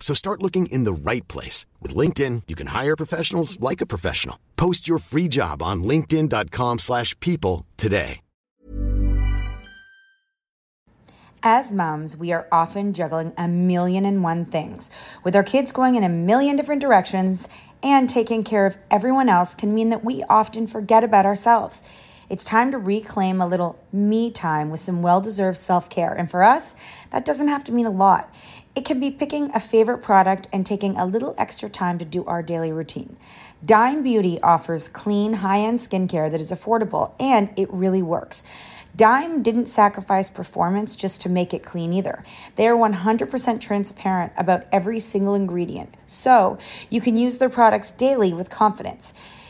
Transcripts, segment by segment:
So start looking in the right place. With LinkedIn, you can hire professionals like a professional. Post your free job on linkedin.com/people slash people today. As moms, we are often juggling a million and one things. With our kids going in a million different directions and taking care of everyone else can mean that we often forget about ourselves. It's time to reclaim a little me time with some well deserved self care. And for us, that doesn't have to mean a lot. It can be picking a favorite product and taking a little extra time to do our daily routine. Dime Beauty offers clean, high end skincare that is affordable and it really works. Dime didn't sacrifice performance just to make it clean either. They are 100% transparent about every single ingredient, so you can use their products daily with confidence.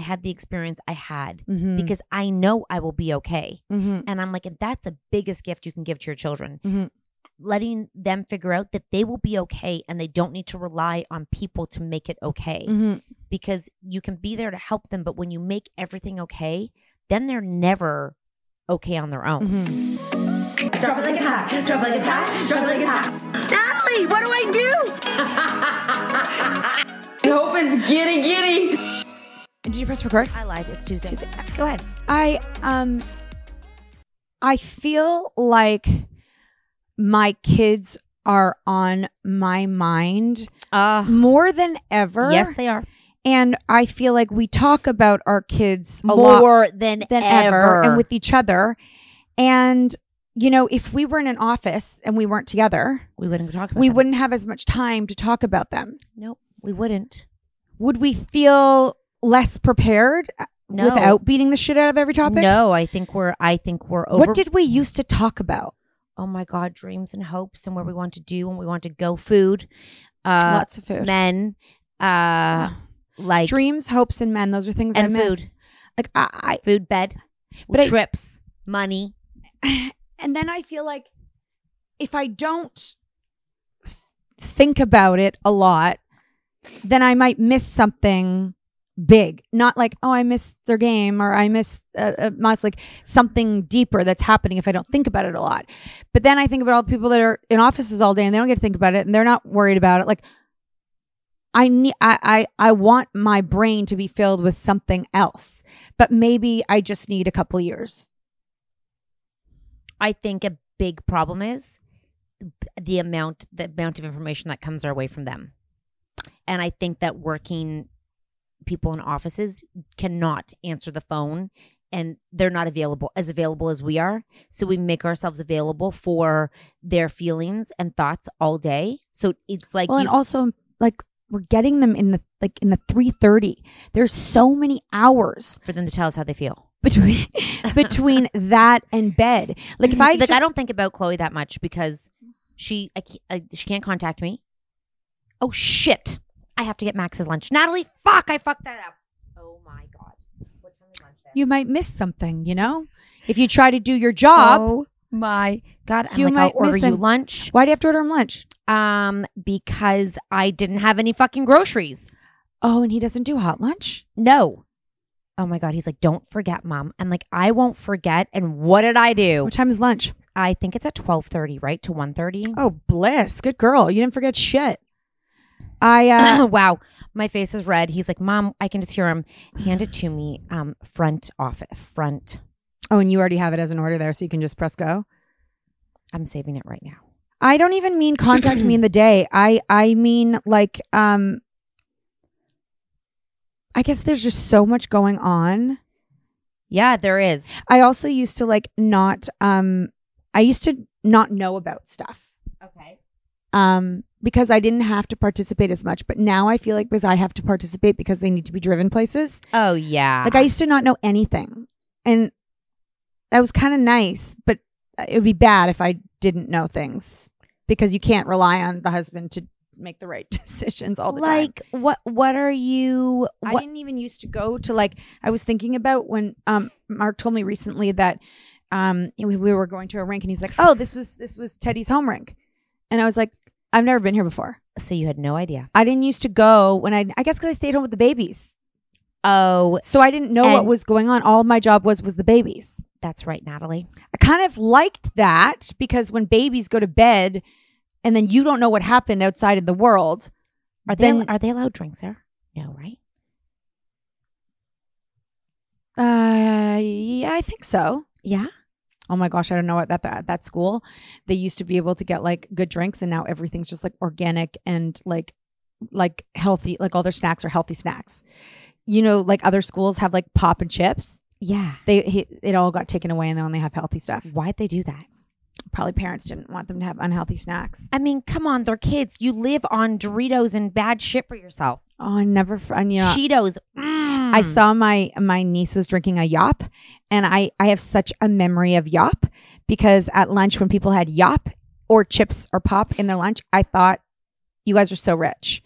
I had the experience I had Mhm. because I know I will be okay. Mhm. And I'm like, that's the biggest gift you can give to your children. Mhm. Letting them figure out that they will be okay and they don't need to rely on people to make it okay. Mhm. Because you can be there to help them, but when you make everything okay, then they're never okay on their own. Drop it like it's hot. Drop it like it's hot. Drop it like it's hot. Natalie, what do I do? I hope it's giddy giddy. Did you press record? I lied. It's Tuesday. Tuesday. Go ahead. I um I feel like my kids are on my mind Uh, more than ever. yes, they are. And I feel like we talk about our kids More than, than ever. ever and with each other. And, you know, if we were in an office and we weren't together, we wouldn't talk we them. wouldn't have as much time to talk about them. Nope, we wouldn't. Would we feel less prepared No. without beating the shit out of every topic? No, I think we're. I think we're over. What did we used to talk about? oh my god, dreams and hopes and where we want to do and we want to go. Food, uh, Lots of food. men, uh, like Dreams, hopes, and men. Those are things And I miss. food. Like I, food, bed, But I- trips, money. And then I feel like if I don't think about it a lot, then I might miss something big. Not like, oh, I missed their game or I missed uh, uh, must like something deeper that's happening if I don't think about it a lot. But then I think about all the people that are in offices all day and they don't get to think about it and they're not worried about it. Like I need, I, I, I want my brain to be filled with something else, but maybe I just need a couple years. I think a big problem is the amount the amount of information that comes our way from them. And I think that working people in offices cannot answer the phone and they're not available as available as we are. So we make ourselves available for their feelings and thoughts all day. So it's like well, and you- also like we're getting them in the like in the three thirty. There's so many hours for them to tell us how they feel. between between that and bed. Like if mm-hmm. I like just, I don't think about Chloe that much because she I, I, she can't contact me. Oh shit! I have to get Max's lunch. Natalie, fuck! I fucked that up. Oh my god! What time is lunch there? you might miss something. You know, if you try to do your job, Oh my god! I'm You like, might I'll order miss you him. lunch. why do you have to order him lunch? Um, because I didn't have any fucking groceries. Oh, and he doesn't do hot lunch. No. Oh my god! He's like, don't forget, mom. I'm like, I won't forget. And what did I do? What time is lunch? I think it's at twelve thirty, right to one thirty. Oh, bliss, good girl. You didn't forget shit. I uh wow, my face is red. He's like, "Mom, I can just hear him. Hand it to me. Um, front office, front. oh, and you already have it as an order there, so you can just press go. I'm saving it right now. I don't even mean contact me in the day. I I mean like um I guess there's just so much going on. Yeah, there is. I also used to like not um I used to not know about stuff. Okay. Um because I didn't have to participate as much, but now I feel like because I have to participate because they need to be driven places. Oh yeah. Like I used to not know anything. And that was kind of nice, but it would be bad if I didn't know things because you can't rely on the husband to make the right decisions all the time. like what? What are you? I didn't even used to go to like I was thinking about when um Mark told me recently that um we, we were going to a rink and he's like, "Oh, this was this was Teddy's home rink." And I was like, "I've never been here before." So you had no idea. I didn't used to go when I I guess cuz I stayed home with the babies. Oh, So I didn't know what And- was going on. All my job was was the babies. that's right, Natalie. I kind of liked that because when babies go to bed and then you don't know what happened outside in the world, Are they Then- are they allowed drinks there? No, right? uh yeah, I think so. Yeah. Oh my gosh, I don't know what that that that school they used to be able to get like good drinks and now everything's just like organic and like like healthy like all their snacks are healthy snacks. You know, like other schools have like pop and chips. Yeah. They he, it all got taken away and they only have healthy stuff. Why'd they do that? Probably parents didn't want them to have unhealthy snacks. I mean, come on, they're kids. You live on Doritos and bad shit for yourself. Oh, I never and, you know Cheetos. I Mm. saw my my niece was drinking a yop, and I I have such a memory of yop because at lunch when people had yop or chips or pop in their lunch, I thought you guys are so rich,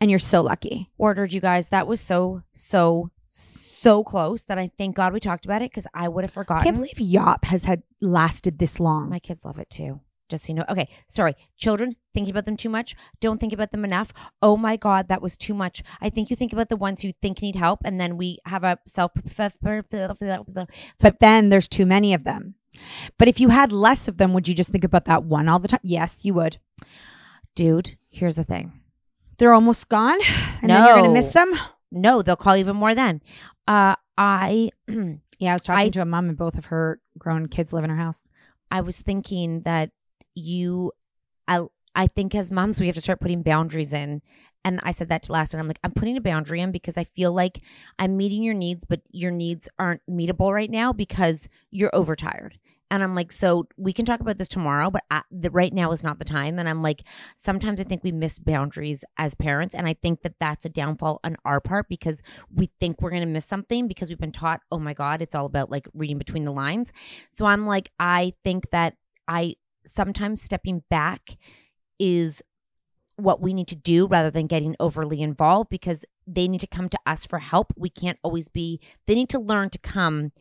and you're so lucky. ordered you guys. That was so so so close that I thank God we talked about it because I would have forgotten. I can't believe yop has had lasted this long. my kids love it too. Just so you know. Okay, sorry. Children thinking about them too much. Don't think about them enough. Oh my God, that was too much. I think you think about the ones who think need help, and then we have a self. but then there's too many of them. But if you had less of them, would you just think about that one all the time? Yes, you would. Dude, here's the thing. They're almost gone, and then you're gonna miss them. No, they'll call even more then. Uh, I Yeah, I was talking I- to a mom, and both of her grown kids live in her house. I was thinking that you, I, I think as moms we have to start putting boundaries in, And I said that to last, and I'm like, I'm putting a boundary in because I feel like I'm meeting your needs, but your needs aren't meetable right now because you're overtired. And I'm like, so we can talk about this tomorrow, but I, the, right now is not the time. And I'm like, sometimes I think we miss boundaries as parents. And I think that that's a downfall on our part because we think we're going to miss something because we've been taught, oh my God, it's all about like reading between the lines. So I'm like, I think that I sometimes stepping back is what we need to do rather than getting overly involved because they need to come to us for help. We can't always be, they need to learn to come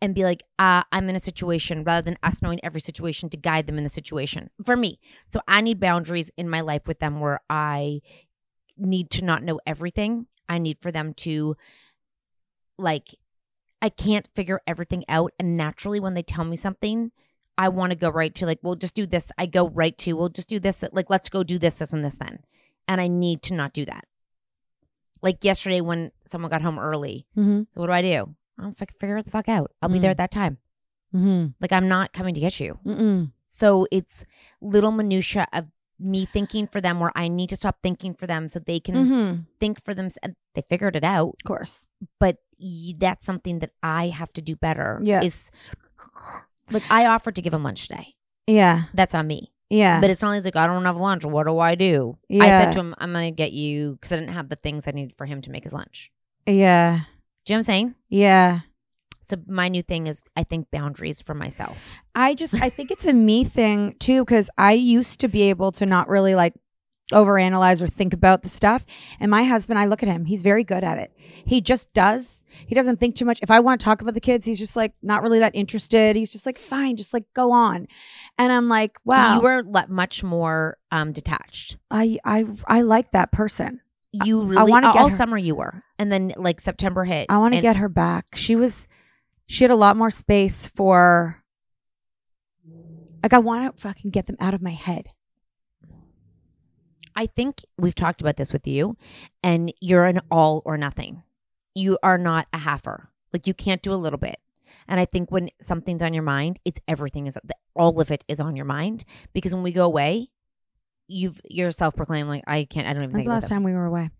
and be like, uh, I'm in a situation rather than us knowing every situation to guide them in the situation for me. So I need boundaries in my life with them where I need to not know everything. I need for them to, like, I can't figure everything out. And naturally, when they tell me something, I want to go right to, like, we'll just do this. I go right to, we'll just do this. Like, let's go do this, this, and this then. And I need to not do that. Like yesterday when someone got home early. Mm-hmm. So what do I do? I'll fi- figure it the fuck out. I'll be there Mm. at that time. Mm-hmm. Like I'm not coming to get you. Mm-mm. So it's little minutia of me thinking for them where I need to stop thinking for them so they can Mm-hmm. think for them. They figured it out, Of course. but y- that's something that I have to do better. Yeah. Is like I offered to give him lunch today. Yeah. That's on me. Yeah. But it's not like I don't have lunch. What do I do? I said to him, I'm gonna get you because I didn't have the things I needed for him to make his lunch. yeah. Do you know what I'm saying? Yeah. So my new thing is I think boundaries for myself. I just I think it's a me thing too because I used to be able to not really like overanalyze or think about the stuff. And my husband, I look at him, he's very good at it. He just does. He doesn't think too much. If I want to talk about the kids, he's just like not really that interested. He's just like it's fine, just like go on. And I'm like, wow, You were le- much more um, detached. I I I like that person. You really wanna get all her- summer you were, and then like September hit. I want to and get her back. She was, she had a lot more space for. Like I want to fucking get them out of my head. I think we've talked about this with you, and you're an all or nothing. You are not a halfer. Like you can't do a little bit. And I think when something's on your mind, it's everything is all of it is on your mind because when we go away, you've you're self proclaimed like I can't. I don't even When's the last time we were away?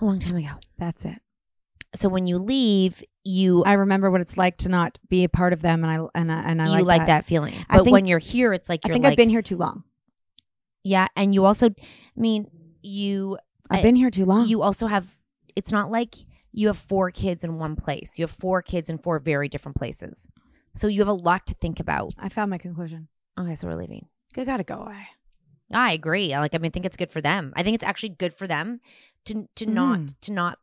A long time ago. That's it. So when you leave, you I remember what it's like to not be a part of them, and I and I, and I you like, like that, feeling. I But think- when you're here, it's like I think like, I've been here too long. Yeah, and you also, I mean, you. I've been here too long. You also have. It's not like you have four kids in one place. You have four kids in four very different places. So you have a lot to think about. I found my conclusion. Okay, so we're leaving. I gotta go away. I agree. I Like, I mean, I think it's good for them. I think it's actually good for them to to Mhm. not to not.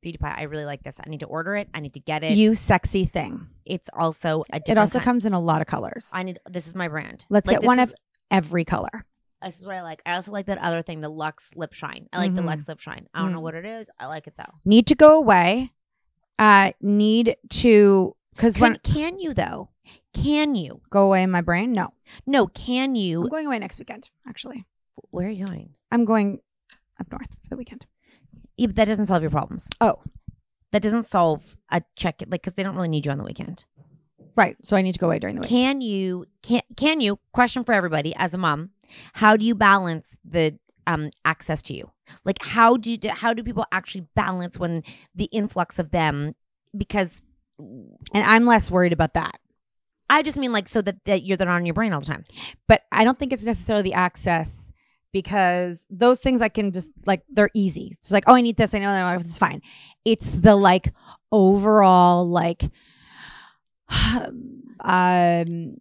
Beauty pie. I really like this. I need to order it. I need to get it. You sexy thing. It's also a different. It also kind- comes in a lot of colors. I need. This is my brand. Let's Like, get one is- of every color. This is what I like. I also like that other thing, the Lux Lip Shine. I like the Mhm. Lux Lip Shine. I don't know Mm. what it is. I like it though. Need to go away. Uh, need to because Can, when can you though? Can you? go away in my brain. No, No, can you? I'm going away next weekend. Actually, Where are you going? I'm going up north for the weekend. Yeah, but that doesn't solve your problems. Oh, That doesn't solve a check like because they don't really need you on the weekend. Right. So I need to go away during the week. Can you? Can can you? Question for everybody as a mom: How do you balance the um access to you? Like how do you, how do people actually balance when the influx of them? Because and I'm less worried about that. I just mean like so that, that you're not on your brain all the time. but I don't think it's necessarily the access because those things I can just like they're easy. It's like, oh, I need this, I know that it's fine. It's the like overall like um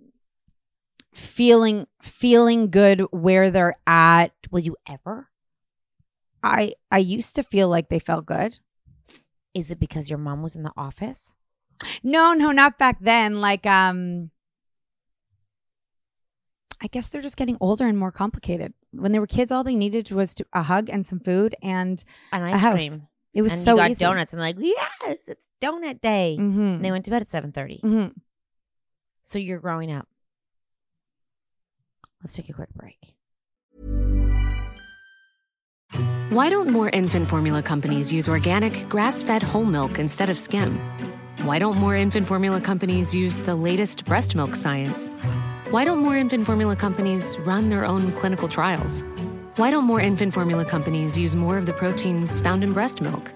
feeling feeling good where they're at. Will you ever? I I used to feel like they felt good. Is it because your mom was in the office? No, no, not back then. Like um I guess they're just getting older and more complicated. When they were kids, all they needed was to, a hug and some food, and An A ice house. cream. It was and so you got easy. donuts and like yes, it's donut day. Mm-hmm. And they went to bed at seven thirty. Mm-hmm. So you're growing up. Let's take a quick break. Why don't more infant formula companies use organic, grass fed whole milk instead of skim? Why don't more infant formula companies use the latest breast milk science? Why don't more infant formula companies run their own clinical trials? Why don't more infant formula companies use more of the proteins found in breast milk?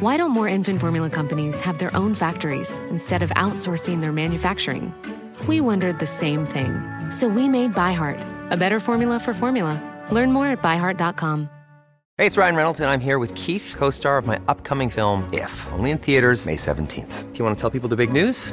Why don't more infant formula companies have their own factories instead of outsourcing their manufacturing? We wondered the same thing. So we made ByHeart, a better formula for formula. Learn more at byheart.com. Hey, it's Ryan Reynolds, and I'm here with Keith, co star of my upcoming film, If, only in theaters, May 17th. Do you want to tell people the big news?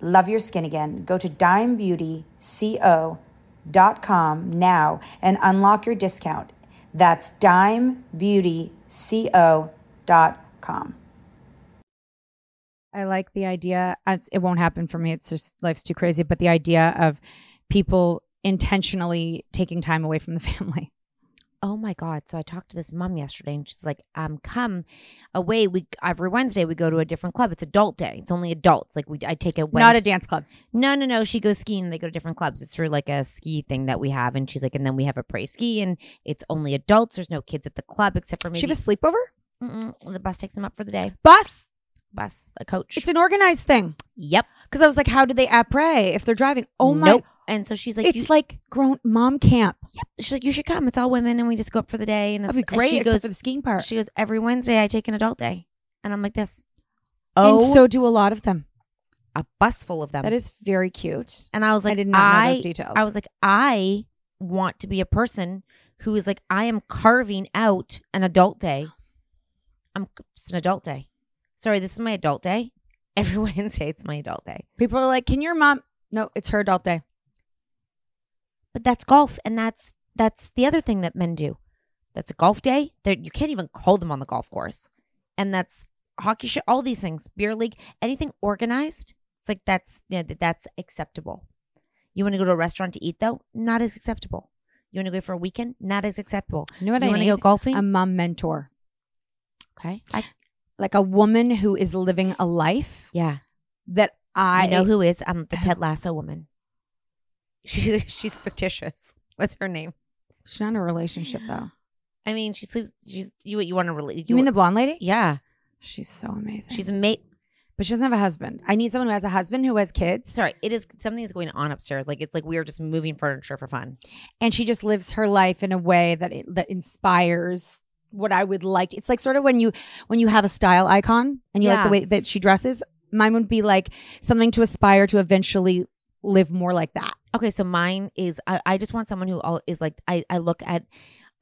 Love your skin again. Go to dimebeautyco.com now and unlock your discount. That's dimebeautyco.com. I like the idea. It won't happen for me. It's just life's too crazy. But the idea of people intentionally taking time away from the family. Oh my God. So I talked to this mom yesterday and she's like, um, come away. We every Wednesday we go to a different club. It's adult day. It's only adults. Like we I take a Not a dance club. No, no, no. She goes skiing and they go to different clubs. It's through like a ski thing that we have. And she's like, and then we have a pre ski and it's only adults. There's no kids at the club except for maybe She have a sleepover? Mm-mm. The bus takes them up for the day. Bus. Bus, a coach. It's an organized thing. Yep. Because I was like, how do they après if they're driving? Oh my. Nope. And so she's like, it's you- like grown mom camp. Yep. She's like, you should come. It's all women, and we just go up for the day. And That'd it's, be great, She except goes, for the skiing part. She goes every Wednesday. I take an adult day, and I'm like this. And Oh, so do a lot of them. a bus full of them. That is very cute. and I was like, I did not know those details. I was like, I want to be a person who is like, I am carving out an adult day. I'm it's an adult day. Sorry, this is my adult day. Every Wednesday, it's my adult day. People are like, "Can your mom?" No, it's her adult day. But that's golf, and that's that's the other thing that men do. That's a golf day. That you can't even call them on the golf course, and that's hockey show. All these things, beer league, anything organized. It's like that's yeah, that- that's acceptable. You want to go to a restaurant to eat though, not as acceptable. You want to go for a weekend, not as acceptable. You know what you I want to go golfing? A mom mentor, okay, I, like a woman who is living a life yeah. that I I know who is. I'm the Ted Lasso woman. She's she's fictitious. What's her name? She's not in a relationship though. I mean, she sleeps. She's you. You want to really? You mean the blonde lady? Yeah, She's so amazing. she's a mate. but she doesn't have a husband. I need someone who has a husband who has kids, Sorry, it is something is going on upstairs. Like it's like we are just moving furniture for fun. and she just lives her life in a way that it, that inspires what I would like. It's like sort of when you when you have a style icon and you like the way that she dresses. Mine would be like something to aspire to eventually live more like that. Okay, so mine is I, I just want someone who all is like I I look at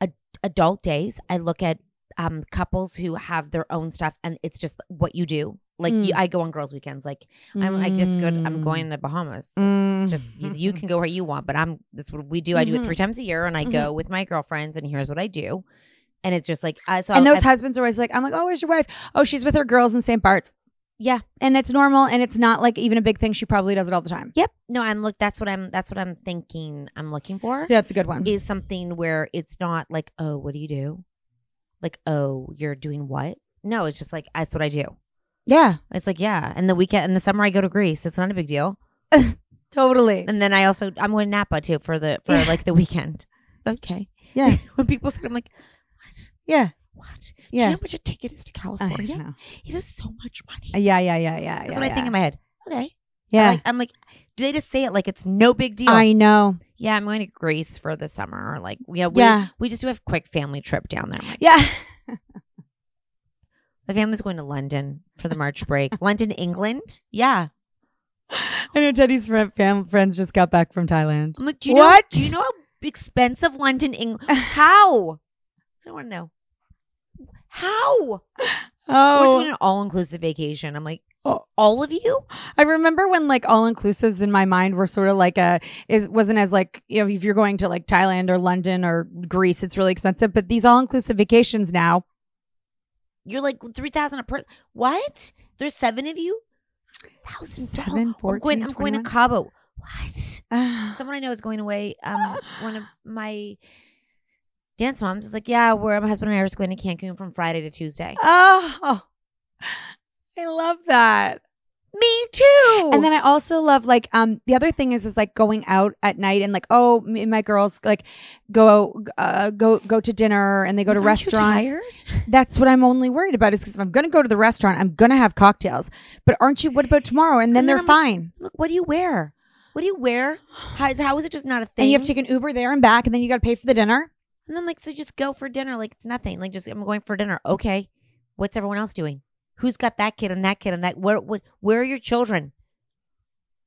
a, adult days. I look at um couples who have their own stuff and it's just what you do. Like Mm. you, I go on girls' weekends. Like I'm I just go. I'm Mm. going to Bahamas. Mm. Just you, you can go where you want, but I'm this is what we do. I do it three times a year, and I Mhm. go with my girlfriends, and here's what I do. And it's just like I so and I'll- those I- husbands are always like, I'm like, oh, where's your wife? Oh, she's with her girls in St. Bart's. yeah, And it's normal and it's not like even a big thing. She probably does it all the time. yep. No, I'm look. That's what I'm. That's what I'm thinking. I'm looking for. Yeah, it's a good one. is something where it's not like, oh, what do you do? Like, oh, you're doing what? No, it's just like that's what I do. yeah, It's like, yeah. And the weekend, in the summer, I go to Greece. It's not a big deal. totally. And then I also I'm going to Napa too for the for like the weekend. Okay. Yeah. when people say, I'm like, what? Yeah. What? Do Yeah. you know how much a ticket is to California? It is so much money. Uh, Yeah, yeah, yeah, yeah. That's yeah, what I think in my head. Okay. Yeah. I'm like, I'm like, do they just say it like it's no big deal? I know. yeah, I'm going to Greece for the summer. Or like, yeah, we, Yeah. we just do have a quick family trip down there. Like, Yeah. The family's going to London for the March break. London, England. Yeah. I know Teddy's friend, fam, friends just got back from Thailand. I'm like, do you What? know? Do you know how expensive London, England? How? So I want to know. How? We're doing Oh, an all-inclusive vacation. I'm like, Oh. all of you? I remember when like all inclusives in my mind were sort of like a is wasn't as like you know if you're going to like Thailand or London or Greece it's really expensive but these all inclusive vacations now You're like three thousand a person. What? There's seven of you. Thousand Seven, dollars. I'm going. I'm going to Cabo. What? oh Someone I know is going away. Um, one of my dance moms is like, yeah, where my husband and I are just going to Cancun from Friday to Tuesday. oh I love that Me too. And then I also love like um the other thing is is like going out at night and like oh me and my girls like go uh go go to dinner and they go to Aren't you restaurants. tired? That's what I'm only worried about is because if I'm going to go to the restaurant, I'm going to have cocktails. But aren't you? What about tomorrow? And then And then they're I'm like, fine. Look, what do you wear? What do you wear? How, how is it just not a thing? and you have to take an Uber there and back, and then you got to pay for the dinner. And I'm like, so just go for dinner. Like it's nothing. Like just I'm going for dinner. Okay. What's everyone else doing? Who's got that kid and that kid and that? Where what, where are your children?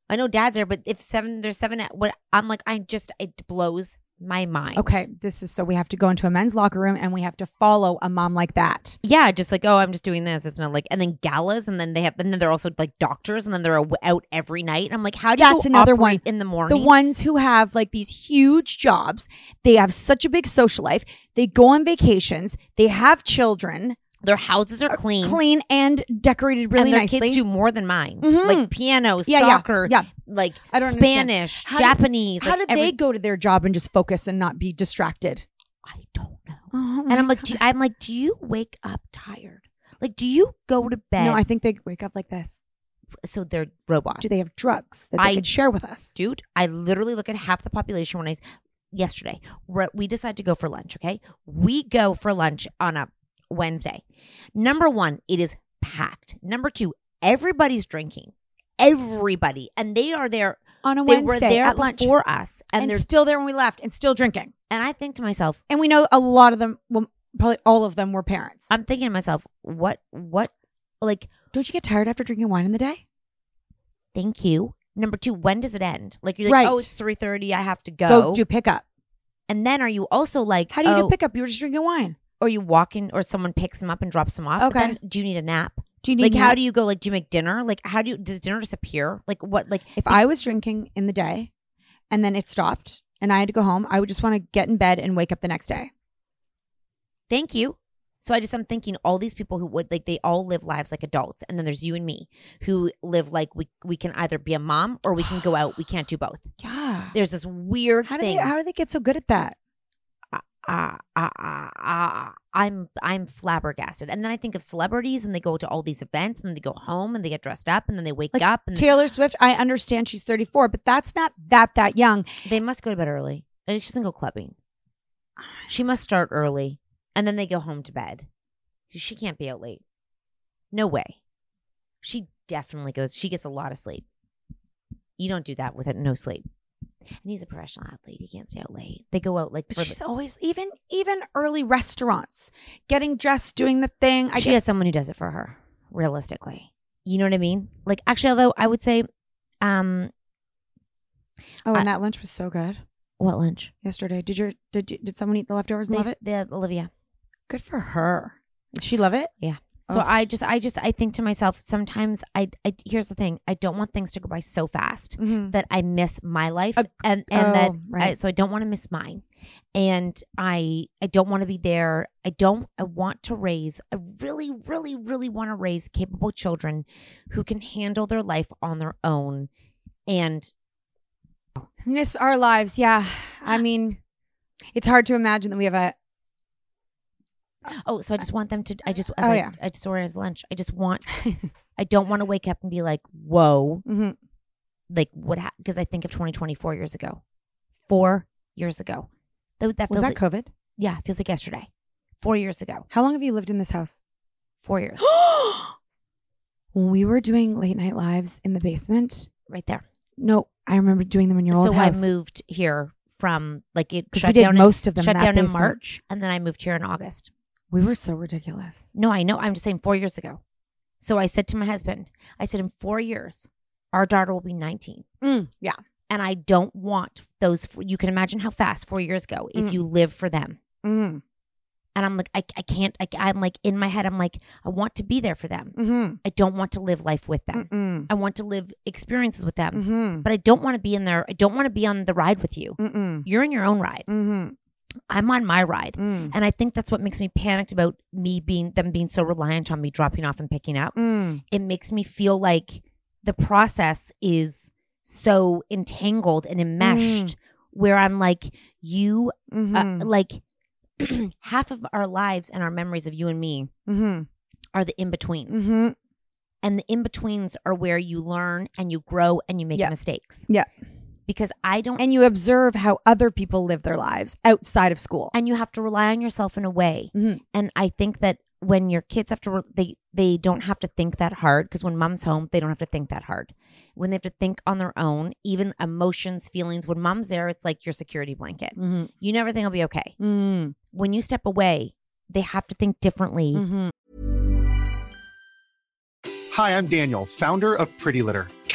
I know dad's are, but if seven, there's seven. At, what I'm like, I just it blows my mind. Okay, this is so we have to go into a men's locker room and we have to follow a mom like that. Yeah, just like oh, I'm just doing this. It's not like and then galas, and then they have, and then they're also like doctors, and then they're out every night. And I'm like, how do you That's another one. in the morning? The ones who have like these huge jobs, they have such a big social life. They go on vacations. They have children, their houses are clean, clean and decorated really and their nicely. kids do more than mine, Mhm. like piano, Yeah, yeah, soccer, yeah. like I don't. Spanish, How Japanese. How like did every- they go to their job and just focus and not be distracted? I don't know. Oh and I'm like, do, I'm like, do you wake up tired? Like, do you go to bed? no, I think they wake up like this. so they're robots. Do they have drugs that they I- could share with us? dude? I literally look at half the population when I yesterday we decide to go for lunch. Okay, we go for lunch on a Wednesday. Number one, it is packed. Number two, everybody's drinking. Everybody, and they are there. On a They Wednesday were there at lunch. before us, and, and they're still there when we left and still drinking. and I think to myself, And we know a lot of them, well, probably all of them were parents. I'm thinking to myself, what, what, like Don't you get tired after drinking wine in the day? Thank you. Number two, when does it end? Like you're like, Right. oh, it's three thirty. I have to go. Go do pickup. and then are you also like, How do you oh, do pickup? You were just drinking wine. Or you walk in, or someone picks them up and drops them off. Okay. then do you need a nap? Do you need like how do you go? Like do you make dinner? Like how do you does dinner disappear? Like what? Like If I was drinking in the day and then it stopped and I had to go home, I would just want to get in bed and wake up the next day. thank you. So I just I'm thinking all these people who would like they all live lives like adults, and then there's you and me who live like we we can either be a mom or we can go out. We can't do both. Yeah. There's this weird How do thing. they how do they get so good at that? Uh, uh, uh, uh, I'm I'm flabbergasted. And then I think of celebrities, and they go to all these events, and they go home, and they get dressed up, and then they wake Like up, and Taylor Swift, I understand she's 34, but that's not that that young. they must go to bed early. She doesn't go clubbing. She must start early, and then they go home to bed. She can't be out late. No way. She definitely goes. She gets a lot of sleep. You don't do that with it. No sleep. And he's a professional athlete. He can't stay out late. They go out like. But she's the- always even even early restaurants, getting dressed, doing the thing. I she guess has someone who does it for her realistically you know what i mean like actually although i would say um Oh, and I- that lunch was so good what lunch yesterday. Did your did you, did someone eat the leftovers and They- love it? the olivia Good for her. Did she love it? yeah so Ugh. i just i just i think to myself sometimes i i here's the thing i don't want things to go by so fast Mhm. that i miss my life Ag- and and that Oh, right. I, so i don't want to miss mine and i i don't want to be there i don't i want to raise i really really really want to raise capable children who can handle their life on their own and Miss our lives. Yeah. I mean, it's hard to imagine that we have a Oh, so I just want them to. I just. Oh, I, yeah. I just ordered as lunch. I just want. I don't want to wake up and be like, "Whoa!" Mhm. Like what? Because I think of 2020 four years ago. Four years ago. That, that was that like, COVID? Yeah, feels like yesterday. Four years ago. How long have you lived in this house? Four years. when we were doing late night lives in the basement. right there. No, I remember doing them in your so old house. I moved here from like it shut down. most in, of them shut down in. March, and then I moved here in August. We were so ridiculous. No, I know. I'm just saying four years ago. So I said to my husband, I said, in four years, our daughter will be 19. Mm, yeah. And I don't want those. You can imagine how fast four years go if Mm. you live for them. Mm-hmm. And I'm like, I, I can't, I, I'm like, in my head, I'm like, I want to be there for them. Mm-hmm. I don't want to live life with them. Mm-mm. I want to live experiences with them. Mm-hmm. But I don't want to be in there. I don't want to be on the ride with you. Mm-mm. You're in your own ride. Mm-hmm. I'm on my ride. Mm. And I think that's what makes me panicked about me being them being so reliant on me dropping off and picking up. Mm. It makes me feel like the process is so entangled and enmeshed where I'm like, you, Mm-hmm. uh, like, half of our lives and our memories of you and me mm-hmm. are the in betweens. Mm-hmm. And the in betweens are where you learn and you grow and you make Yeah. mistakes. Yeah. Because I don't, And you observe how other people live their lives outside of school. and you have to rely on yourself in a way. Mhm. And I think that when your kids have to, re- they they don't have to think that hard because when mom's home, they don't have to think that hard. When they have to think on their own, even emotions, feelings. When mom's there, it's like your security blanket. Mm-hmm. You never think it'll be okay. Mm-hmm. When you step away, they have to think differently. Mm-hmm. Hi, I'm Daniel, founder of Pretty Litter.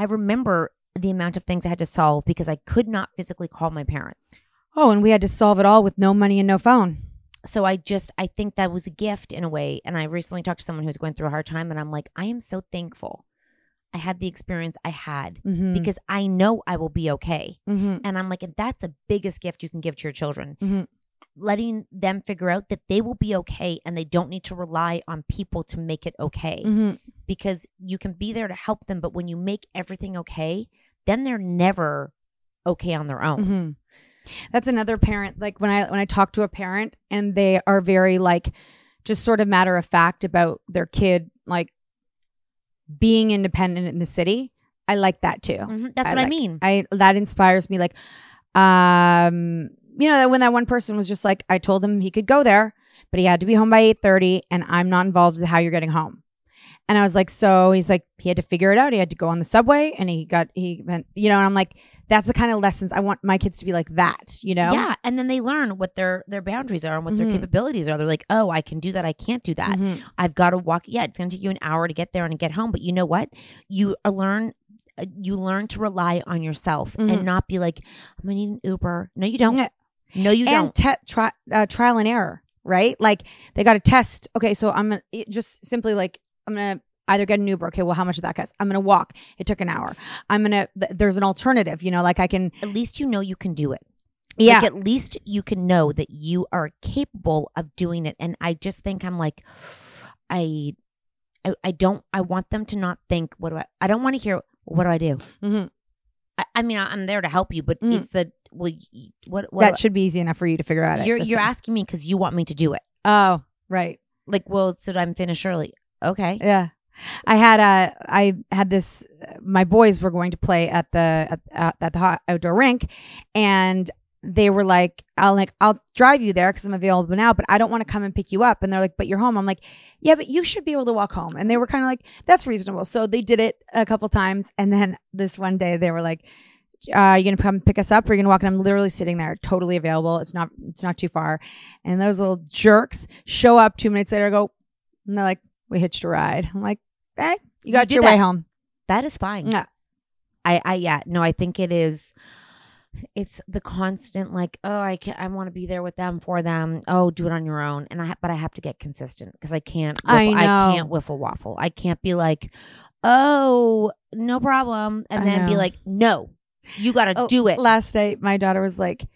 I remember the amount of things I had to solve because I could not physically call my parents. Oh, and we had to solve it all with no money and no phone. So I just I think that was a gift in a way. And I recently talked to someone who's going through a hard time, and I'm like, I am so thankful I had the experience I had Mhm. because I know I will be okay. Mhm. And I'm like, that's the biggest gift you can give to your children. Mhm. Letting them figure out that they will be okay and they don't need to rely on people to make it okay. Mhm. Because you can be there to help them, but when you make everything okay, then they're never okay on their own. Mhm. That's another parent. Like when I when I talk to a parent and they are very like just sort of matter of fact about their kid like being independent in the city. I like that too. Mhm, that's what I mean. I that inspires me. Like, um, you know, when that one person was just like, I told him he could go there, but he had to be home by eight thirty, and I'm not involved with how you're getting home. And I was like, so he's like, he had to figure it out. He had to go on the subway, and he got he went, you know. And I'm like, that's the kind of lessons I want my kids to be like that, you know? Yeah, and then they learn what their their boundaries are and what Mhm. their capabilities are. They're like, "Oh, I can do that. I can't do that. Mhm. I've got to walk. Yeah, it's going to take you an hour to get there and get home, but you know what? You uh, learn uh, you learn to rely on yourself Mhm. and not be like, "I'm going to need an Uber." No, you don't. No, you and don't. te- tri- uh, trial and error, right? Like they got to test. Okay, so I'm gonna it just simply like I'm gonna either get an Uber. Okay, well, how much did that cost? I'm gonna walk. It took an hour. I'm gonna. Th- there's an alternative. You know, like I can. At least you know you can do it. Yeah. Like at least you can know that you are capable of doing it. And I just think I'm like, I, I, I don't. I want them to not think. What do I? I don't want to hear. What do I do? Mhm. I, I mean, I- I'm there to help you, but Mm. it's the well. What? what that should be easy enough for you to figure out. You're you're time. asking me because you want me to do it. Oh, right. Like, well, so I'm finished early. Okay. Yeah. I had a I had this my boys were going to play at the at, at, the hot outdoor rink and they were like I'll like I'll drive you there cuz I'm available now but I don't want to come and pick you up and they're like but you're home I'm like yeah but you should be able to walk home and they were kind of like that's reasonable so they did it a couple times and then this one day they were like uh, you gonna come pick us up or you gonna walk and I'm literally sitting there totally available it's not it's not too far and those little jerks show up two minutes later go and they're like we hitched a ride I'm like Hey, you got did your way home That is fine. Yeah. I, I, yeah, no, I think it is. It's the constant like, oh, I can't. I want to be there with them for them. Oh, do it on your own, and I, ha- but I have to get consistent because I can't. I Whiffle, know. can't whiffle waffle. I can't be like, oh, no problem, and I then be like, no, you got to Oh, do it. Last night, my daughter was like,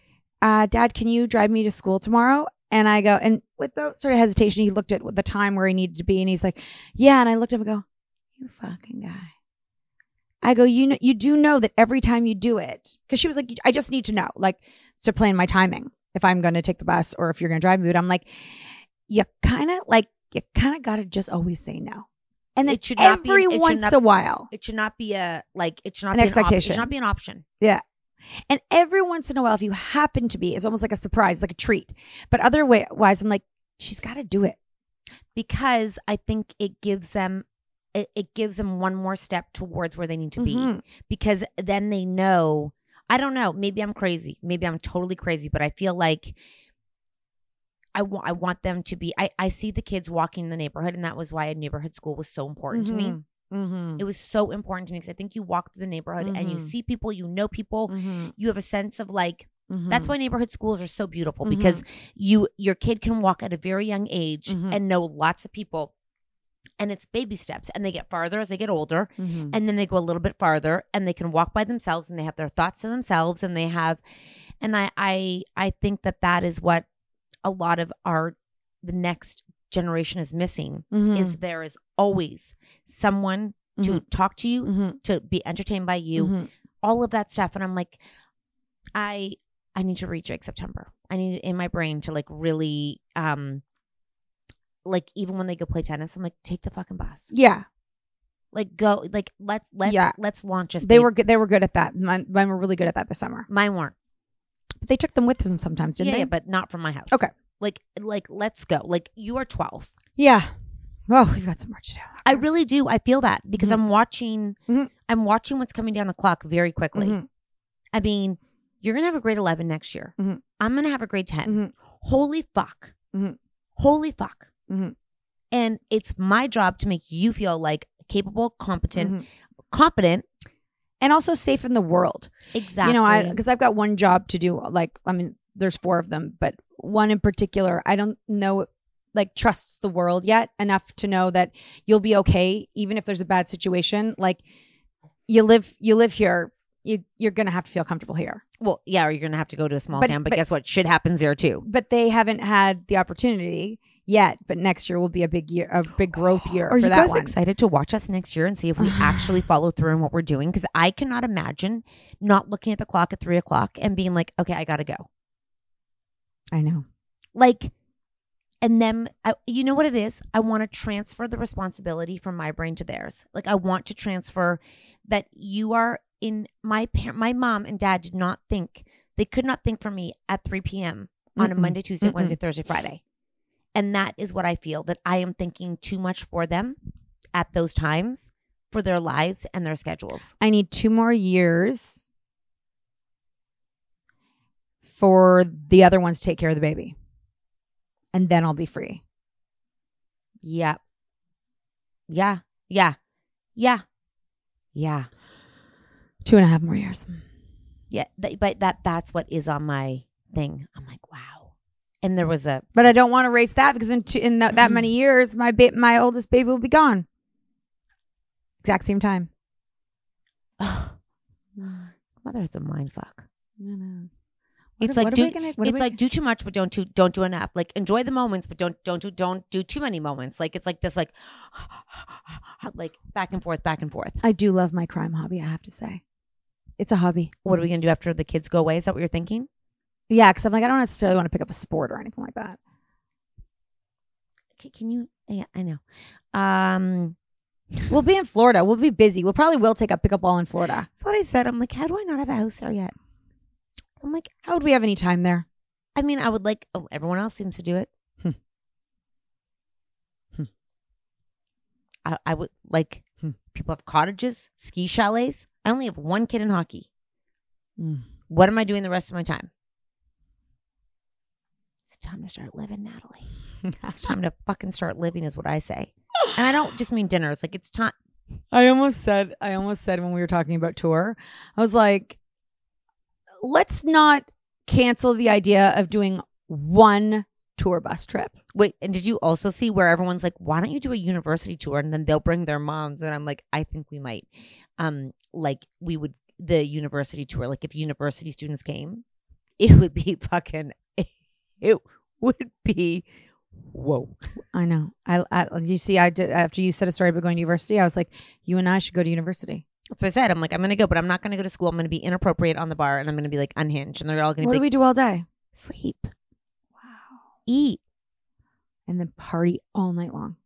uh, "Dad, can you drive me to school tomorrow?" And I go, and without sort of hesitation, he looked at the time where he needed to be, and he's like, "Yeah." And I looked at him and go, "You fucking guy." I go, "You know, you do know that every time you do it, because she was like, I just need to know, like, to plan my timing if I'm going to take the bus or if you're going to drive me." But I'm like, you kind of like, you kind of got to just always say no, and then It should not be an- every should once not- a while, It should not be a like. It should not An be An op- it should not be an option. Yeah. And every once in a while, if you happen to be, it's almost like a surprise, like a treat. But otherwise, I'm like, she's got to do it. because I think it gives them it, it gives them one more step towards where they need to be Mhm. because then they know I don't know maybe I'm crazy maybe I'm totally crazy but I feel like I want I want them to be I I see the kids walking in the neighborhood and that was why a neighborhood school was so important to me Mhm. Mm-hmm. it was so important to me because I think you walk through the neighborhood and you Mhm. see people you know people Mhm. you have a sense of like Mm-hmm. that's why neighborhood schools are so beautiful because you your kid can walk at a very young age and know lots of people and it's baby steps and they get farther as they get older Mhm. and then they go a little bit farther and they can walk by themselves and they have their thoughts to themselves and they have and I I I think that that is what a lot of our the next generation is missing Mhm. is there is always someone to talk to you Mhm. to be entertained by you Mhm. all of that stuff and i'm like i i need to read jake september i need it in my brain to like really um like even when they go play tennis i'm like take the fucking bus Yeah. like go like let's let's Yeah. let's launch us They babe. were good. They were good at that. Mine, mine were really good at that this summer. mine weren't But they took them with them sometimes, didn't yeah, they? yeah, but not from my house Okay. like like let's go like you are 12 Yeah. Oh, we've got some more to do. I really do. I feel that because Mhm. I'm watching. Mhm. I'm watching what's coming down the clock very quickly. Mhm. I mean, you're gonna have a grade 11 next year. Mhm. I'm gonna have a grade 10. Mhm. Holy fuck! Mhm. Holy fuck! And it's my job to make you feel like capable, competent, competent. And also safe in the world. Exactly. You know, I because I've got one job to do. Like, I mean, there's four of them, but one in particular, I don't know, like, trusts the world yet enough to know that you'll be okay, even if there's a bad situation. Like, you live, you live here. You you're gonna have to feel comfortable here. well, yeah, or you're gonna have to go to a small But- town. But, but- guess what? Shit happens there too. But they haven't had the opportunity yet. But next year will be a big year, a big growth year Are for you that guys one. excited to watch us next year and see if we actually follow through in what we're doing? Because I cannot imagine not looking at the clock at three o'clock and being like, okay, I gotta go. I know. like and then I, you know what it is i want to transfer the responsibility from my brain to theirs like i want to transfer that you are in my parent my mom and dad did not think they could not think for me at 3 p.m on a Mm-mm. monday tuesday Mm-mm. wednesday thursday friday and that is what i feel that i am thinking too much for them at those times for their lives and their schedules I need two more years for the other ones to take care of the baby. And then I'll be free. yeah yeah yeah yeah yeah Two and a half more years. Yeah, th- but that that's what is on my thing. I'm like, wow. And there was a But I don't want to race that because in two, in that, that many mm-hmm. years, my ba- my oldest baby will be gone. Exact same time. mother. It's a mind fuck. It is. It's are- like do gonna- it's like do too much, but don't do don't do enough. Like enjoy the moments, but don't don't do don't do too many moments. Like it's like this like like back and forth, back and forth. I do love my crime hobby. I have to say, it's a hobby. What are we gonna do after the kids go away? Is that what you're thinking? Yeah, because I'm like I don't necessarily want to pick up a sport or anything like that. Can, can you? Yeah, I know. Um, We'll be in Florida. We'll be busy. We'll probably will take up pickleball in Florida. that's what I said. I'm like, how do I not have a house there yet? I'm like, How would we have any time there? I mean, I would like. Oh, everyone else seems to do it. Hmm. Hmm. I, I would like. Hmm. People have cottages, ski chalets. I only have one kid in hockey. Mm. What am I doing the rest of my time? It's time to start living, Natalie. It's time to fucking start living, is what I say. And I don't just mean dinner. It's like it's time. I almost said, I almost said when we were talking about tour, I was like, let's not cancel the idea of doing one tour bus trip. Wait, and did you also see where everyone's like, why don't you do a university tour? And then they'll bring their moms. And I'm like, I think we might. Um, like we would the university tour, like if university students came, it would be fucking it would be whoa. I know. I, I you see, I did after you said a story about going to university. I was like, you and I should go to university. So I said. I'm like, I'm gonna go, but I'm not gonna go to school. I'm gonna be inappropriate on the bar and I'm gonna be like unhinged. And they're all gonna What be do we do all day? sleep. Wow. Eat. And then party all night long.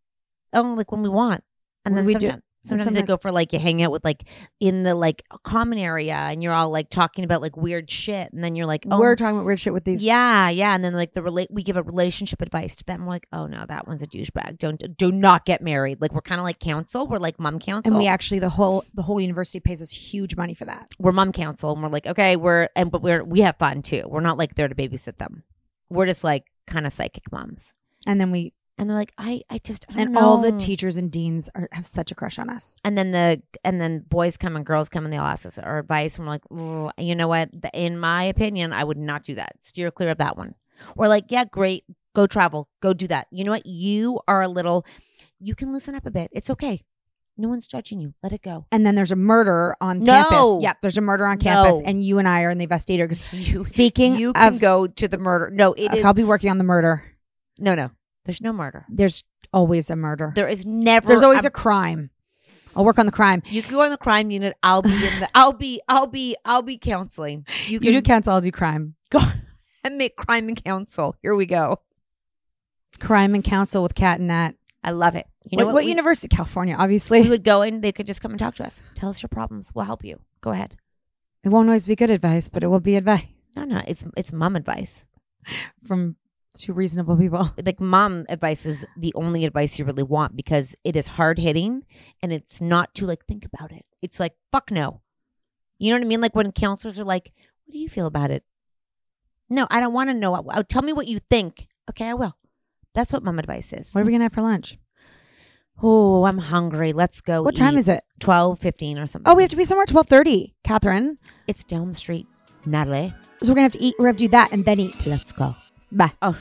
Oh, like when we want. And then we do? Sometimes, sometimes I go for like you hang out with like in the like common area and you're all like talking about like weird shit. And then you're like, oh, We're talking about weird shit with these. yeah, yeah. And then like the relate, we give a relationship advice to them. We're like, oh no, that one's a douchebag. Don't, do not get married. Like we're kind of like counsel. We're like mom counsel. And we actually the whole the whole university pays us huge money for that. we're mom counsel and we're like, okay, we're, and but we're, we have fun too. We're not like there to babysit them. We're just like kind of psychic moms. And then we And they're like, I, I just, I don't and all the teachers and deans are, have such a crush on us. And then the and then boys come and girls come and they all ask us our advice. And we're like, "Ooh, you know what? In my opinion, I would not do that. Steer clear of that one. Or like, yeah, great, go travel, go do that. You know what? You are a little. You can loosen up a bit. It's okay. No one's judging you. Let it go. And then there's a murder on No. campus. Yep, there's a murder on campus, No. and you and I are in the investigator. You Speaking you can go to the murder. No, it is I'll be working on the murder. no, no. There's no murder. There's always a murder. There is never. there's always a a crime. I'll work on the crime. You can go on the crime unit. I'll be in the. I'll be. I'll be. I'll be counseling. You You do counsel, I'll do crime. go and make crime and counsel. Here we go. Crime and counsel with Cat and Nat. I love it. You what, know what We- university? California, obviously. We would go and they could just come and talk to us. Tell us your problems. We'll help you. Go ahead. it won't always be good advice, but it will be advice No, no. It's it's mom advice. from Two reasonable people. like mom advice is the only advice you really want because it is hard hitting and it's not to like think about it. It's like fuck no. You know what I mean? Like when counselors are like, "What do you feel about it?" No, I don't want to know. Uh, Tell me what you think. Okay, I will. That's what mom advice is. What are we gonna have for lunch? Oh, I'm hungry. Let's go. What time is it? Twelve fifteen or something. Oh, we have to be somewhere at twelve thirty, Catherine. It's down the street, Natalie. So we're gonna have to eat. We're gonna have to do that and then eat. Let's go. Bye. Oh.